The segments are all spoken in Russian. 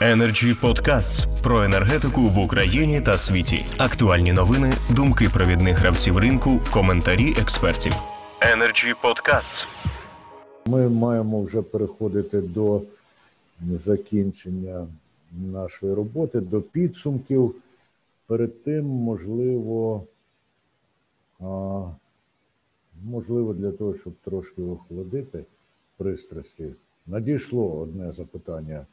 Energy Podcasts про енергетику в Україні та світі. Актуальні новини, думки провідних гравців ринку, коментарі експертів. Energy Podcasts. Ми маємо вже переходити до закінчення нашої роботи, до підсумків. Перед тим, можливо, а, можливо, для того, щоб трошки охолодити пристрасті, надійшло одне запитання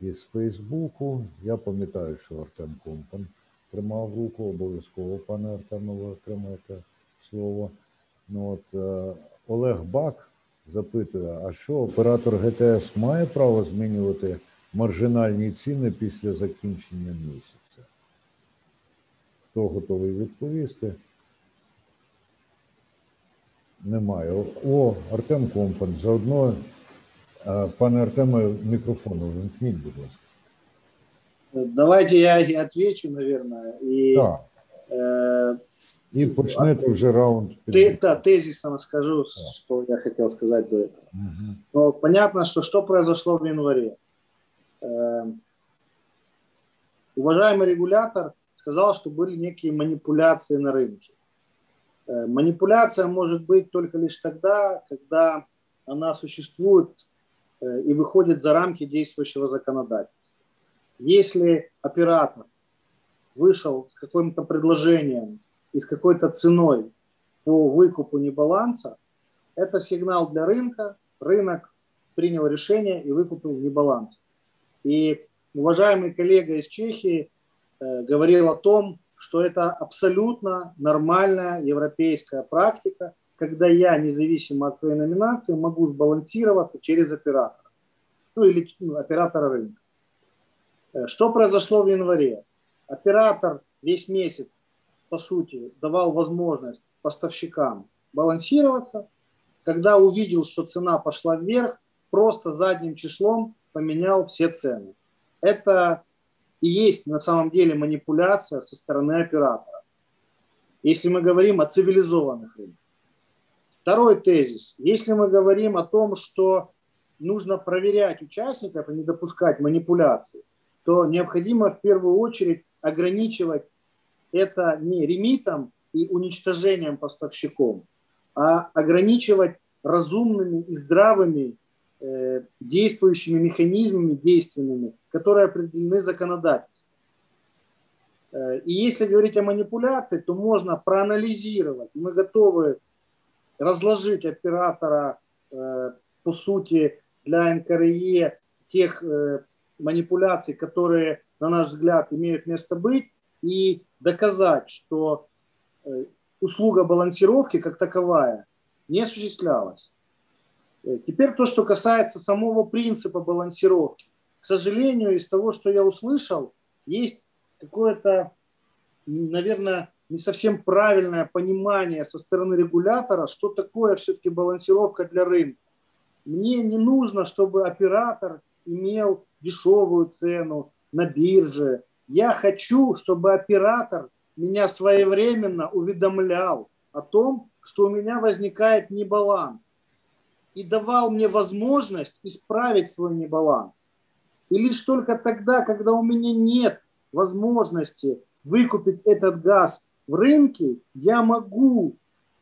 із Фейсбуку. Я пам'ятаю, що Артем Компан тримав руку, обов'язково, пане Артеме, ви отримаєте слово. Ну, от, е, Олег Бак запитує, а що оператор ГТС має право змінювати маржинальні ціни після закінчення місяця? Хто готовий відповісти? Немає. О, Артем Компан. Заодно, пане Артеме, мікрофон увімкніть, будь ласка. Давайте я и отвечу, наверное. И, Так. э, І почнете вже раунд. ты, да, тезисом скажу, что я хотел сказать до этого. Мгм. Но понятно, что что произошло в январе. Э, уважаемый регулятор сказал, что были некие манипуляции на рынке. Э, манипуляция может быть только лишь тогда, когда она существует э, и выходит за рамки действующего законодательства. Если оператор вышел с каким-то предложением и с какой-то ценой по выкупу небаланса, это сигнал для рынка. Рынок принял решение и выкупил небаланс. И уважаемый коллега из Чехии э, говорил о том, что это абсолютно нормальная европейская практика, когда я, независимо от своей номинации, могу сбалансироваться через оператора. Ну или ну, оператора рынка. Э, Что произошло в январе? Оператор весь месяц, по сути, давал возможность поставщикам балансироваться. Когда увидел, что цена пошла вверх, просто задним числом поменял все цены. Это и есть на самом деле манипуляция со стороны оператора. Если мы говорим о цивилизованных рынках. Второй тезис. Если мы говорим о том, что нужно проверять участников и не допускать манипуляций, то необходимо в первую очередь ограничивать это не ремитом и уничтожением поставщиков, а ограничивать разумными и здравыми э, действующими механизмами действенными, которые определены законодательством. Э, И если говорить о манипуляции, то можно проанализировать. Мы готовы разложить оператора, э, по сути, для НКРЕ тех э, манипуляций, которые, на наш взгляд, имеют место быть, и доказать, что э, услуга балансировки как таковая не осуществлялась. Теперь то, что касается самого принципа балансировки. К сожалению, из того, что я услышал, есть какое-то, наверное, не совсем правильное понимание со стороны регулятора, что такое все-таки балансировка для рынка. Мне не нужно, чтобы оператор имел дешевую цену на бирже. Я хочу, чтобы оператор меня своевременно уведомлял о том, что у меня возникает небаланс и давал мне возможность исправить свой небаланс. И лишь только тогда, когда у меня нет возможности выкупить этот газ в рынке, я могу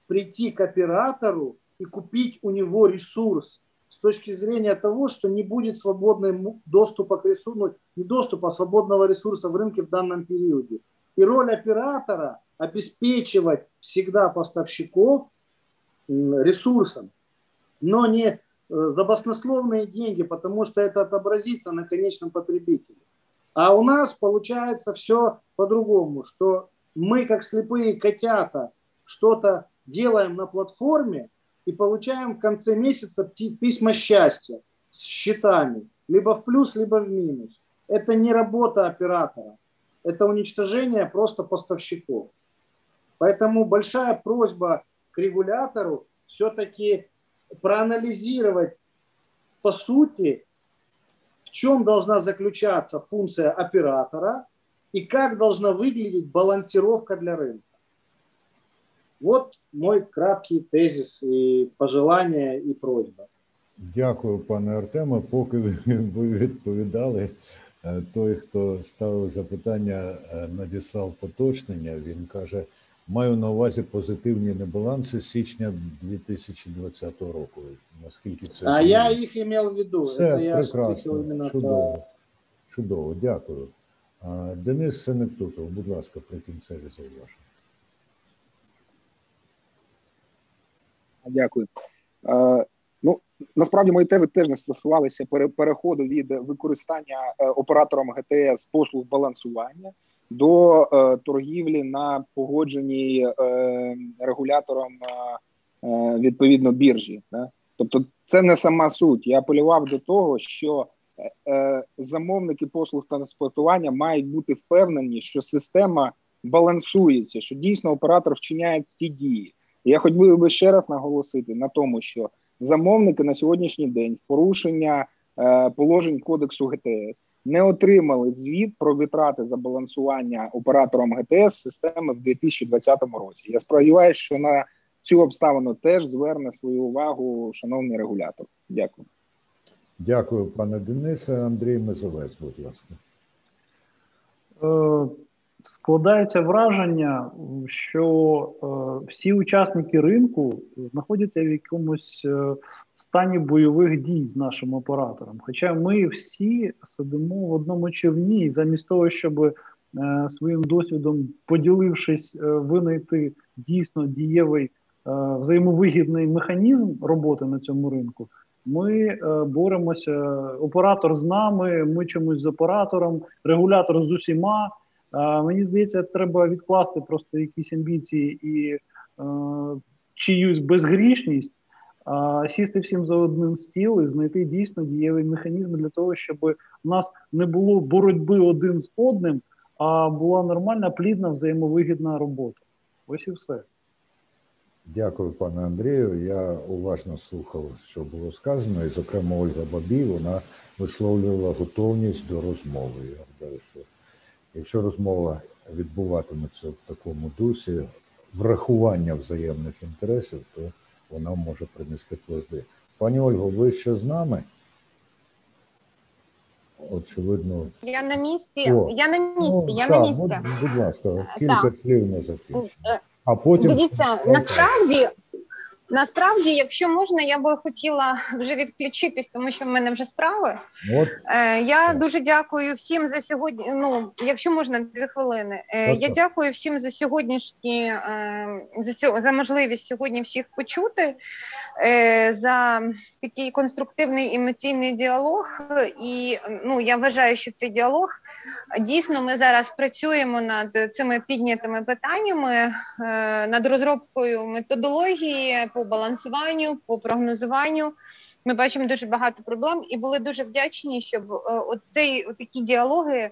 прийти к оператору и купить у него ресурс с точки зрения того, что не будет свободного доступа к ресурсу, ну, не доступа, а свободного ресурса в рынке в данном периоде. И роль оператора обеспечивать всегда поставщиков ресурсом, но не э, за баснословные деньги, потому что это отобразится на конечном потребителе. А у нас получается все по-другому, что мы, как слепые котята, что-то делаем на платформе и получаем в конце месяца пи- письма счастья с счетами, либо в плюс, либо в минус. Это не работа оператора, это уничтожение просто поставщиков. Поэтому большая просьба к регулятору все-таки проанализировать по сути, в чем должна заключаться функция оператора и как должна выглядеть балансировка для рынка. Вот мой краткий тезис и пожелание и просьба. Дякую, пане Артеме. Поки ви ви відповідали, той, хто ставив запитання, надіслав поточнення. Він каже: маю на увазі позитивні небаланси січня 2020 року. Наскільки це а я їх імел в виду. Все, це прекрасно, чудово. Чудово, дякую. Денис Сенектутов, будь ласка, прикінцеві зауваження. Дякую. Е, ну насправді мої тези теж не стосувалися переходу від використання е, оператором ГТС послуг балансування до е, торгівлі на погодженій регулятором відповідно біржі. Тобто, це не сама суть. Я апелював до того, що замовники послуг транспортування мають бути впевнені, що система балансується, що дійсно оператор вчиняє ці дії. Я хоч би ще раз наголосити на тому, що замовники на сьогоднішній день в порушення е, положень кодексу ГТС не отримали звіт про витрати за балансування оператором ГТС системи в 2020 році. Я сподіваюся, що на цю обставину теж зверне свою увагу шановний регулятор. Дякую. Дякую, пане Денисе. Андрій Мезовець, будь ласка. Е, Складається враження, що е, всі учасники ринку знаходяться в якомусь е, стані бойових дій з нашим оператором. Хоча ми всі сидимо в одному човні, і замість того, щоб своїм досвідом, поділившись, винайти дійсно дієвий взаємовигідний механізм роботи на цьому ринку. Ми е, боремося. Оператор з нами, ми чомусь з оператором, регулятор з усіма. Мені здається, треба відкласти просто якісь амбіції і е, чиюсь безгрішність, сісти всім за один стіл і знайти дійсно дієвий механізм для того, щоб у нас не було боротьби один з одним, а була нормальна, плідна, взаємовигідна робота. Ось і все. Дякую, пане Андрію. Я уважно слухав, що було сказано, і, зокрема, Ольга Бабій, вона висловлювала готовність до розмови. Я вважаю, що Якщо розмова відбуватиметься в такому дусі, врахування взаємних інтересів, то вона може принести плоди. Пані Ольго, ви ще з нами? Очевидно. Я на місці. О, я на місці. Ну, я так, на місці. Будь, будь ласка, кілька так. слів на закінчення. А потім дивіться, насправді Насправді, якщо можна, я би хотіла вже відключитись, тому що в мене вже справи. От. Е, Я дуже дякую всім за сьогодні. Ну, якщо можна, дві хвилини. Е, Я дякую всім за сьогоднішні е, за цю за можливість сьогодні всіх почути, е, за такий конструктивний емоційний діалог. І ну я вважаю, що цей діалог дійсно ми зараз працюємо над цими піднятими питаннями, е, над розробкою методології по балансуванню, по прогнозуванню. Ми бачимо дуже багато проблем і були дуже вдячні, щоб е, оцей такі діалоги.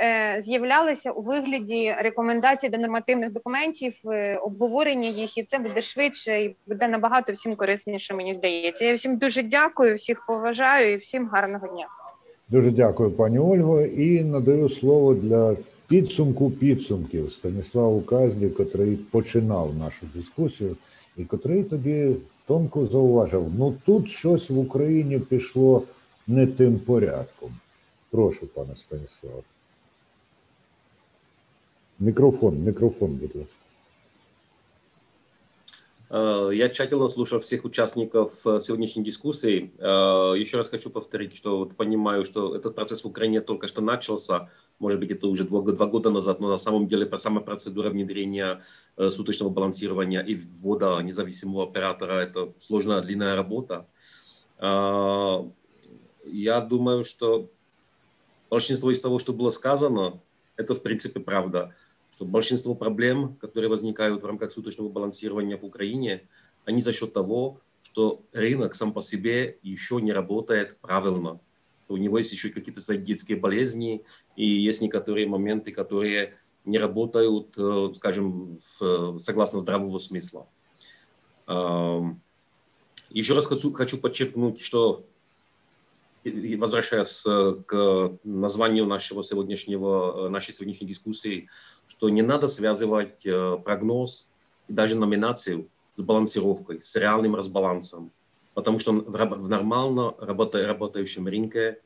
Е, з'являлися у вигляді рекомендацій до нормативних документів, обговорення їх, і це буде швидше і буде набагато всім корисніше. Мені здається. Я всім дуже дякую, всіх поважаю і всім гарного дня. Дуже дякую, пані Ольго, і надаю слово для підсумку підсумків Станіславу Казді, котрий починав нашу дискусію, і котрий тоді тонко зауважив: ну тут щось в Україні пішло не тим порядком. Прошу, пане Станіславе. Мікрофон, мікрофон, будь ласка. Э, я тщательно слушал всех участников э, сегодняшней дискуссии. Э, еще раз хочу повторить, что вот понимаю, что этот процесс в Украине только что начался. Может быть, это уже два, два года назад, но на самом деле сама процедура внедрения суточного балансирования и ввода независимого оператора – это сложная, длинная работа. Я думаю, что большинство из того, что было сказано, это в принципе правда что большинство проблем, которые возникают в рамках суточного балансирования в Украине, они за счет того, что рынок сам по себе еще не работает правильно. У него есть еще какие-то свои детские болезни, и есть некоторые моменты, которые не работают, э, скажем, согласно здравого смысла. Еще раз хочу подчеркнуть, что возвращаясь э, к названию нашего сегодняшнего, э, нашей сегодняшней дискуссии, что не надо связывать э, прогноз и даже номинацию с балансировкой, с реальным разбалансом. Потому что в нормально работающем рынке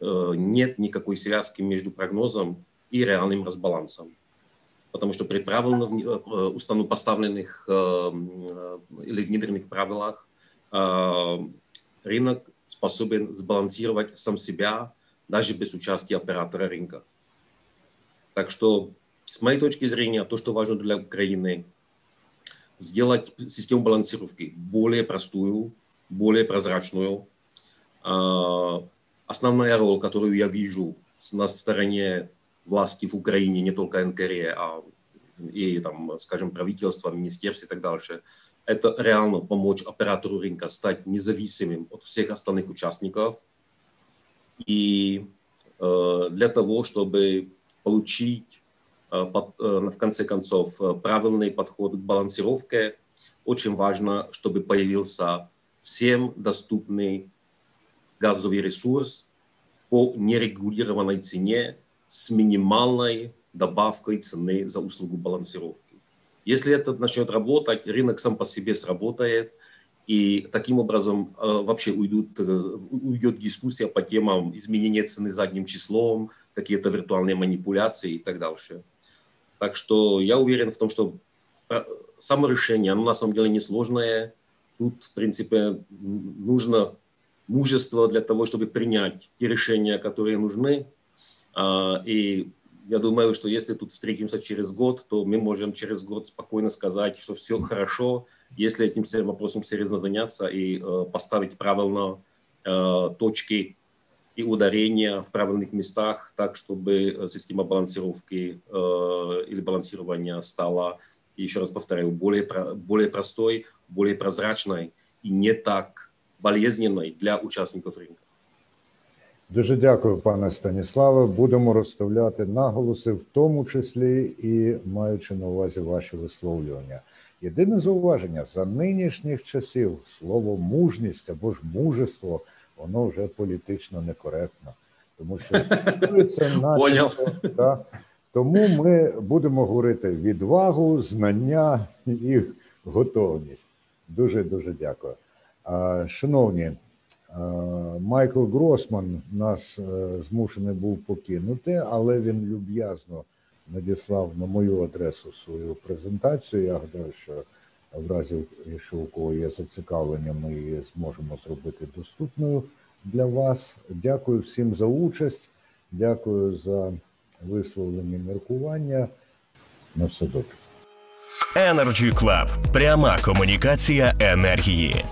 нет никакой связки между прогнозом и реальным разбалансом. Потому что при правильно установ поставленных или внедренных правилах рынок способен сбалансировать сам себя даже без участия оператора рынка. Так что, с моей точки зрения, то, что важно для Украины, сделать систему балансировки более простую, более прозрачную. Основная роль, которую я вижу на стороне власти в Украине, не только НКР, а и, там, скажем, правительства, министерств и так дальше, это реально помочь оператору рынка стать независимым от всех остальных участников. И э, для того, чтобы получить э, под, э, в конце концов правильный подход к балансировке, очень важно, чтобы появился всем доступный газовый ресурс по нерегулированной цене с минимальной добавкой цены за услугу балансировки. Если это начнет работать, рынок сам по себе сработает, и таким образом э, вообще уйдут, э, уйдет дискуссия по темам изменения цены задним числом, какие-то виртуальные манипуляции и так дальше. Так что я уверен в том, что э, само решение, оно на самом деле несложное. Тут, в принципе, нужно мужество для того, чтобы принять те решения, которые нужны. А, и я думаю, что если тут встретимся через год, то мы можем через год спокойно сказать, что все хорошо, если этим вопросом серьезно заняться и э, поставить правильно э, точки и ударения в правильных местах, так чтобы система балансировки э, или балансирования стала, еще раз повторяю, более, более простой, более прозрачной и не так болезненной для участников рынка. Дуже дякую, пане Станіславе. Будемо розставляти наголоси, в тому числі і маючи на увазі ваші висловлювання. Єдине зауваження за нинішніх часів слово мужність або ж мужество, воно вже політично некоректно, тому що це начебто, та, тому ми будемо говорити відвагу, знання і готовність. Дуже дуже дякую. Шановні. Майкл Гросман нас змушений був покинути, але він люб'язно надіслав на мою адресу свою презентацію. Я гадаю, що в разі, якщо у кого є зацікавлення, ми її зможемо зробити доступною для вас. Дякую всім за участь, дякую за висловлені міркування. На все добре. Energy Club. пряма комунікація енергії.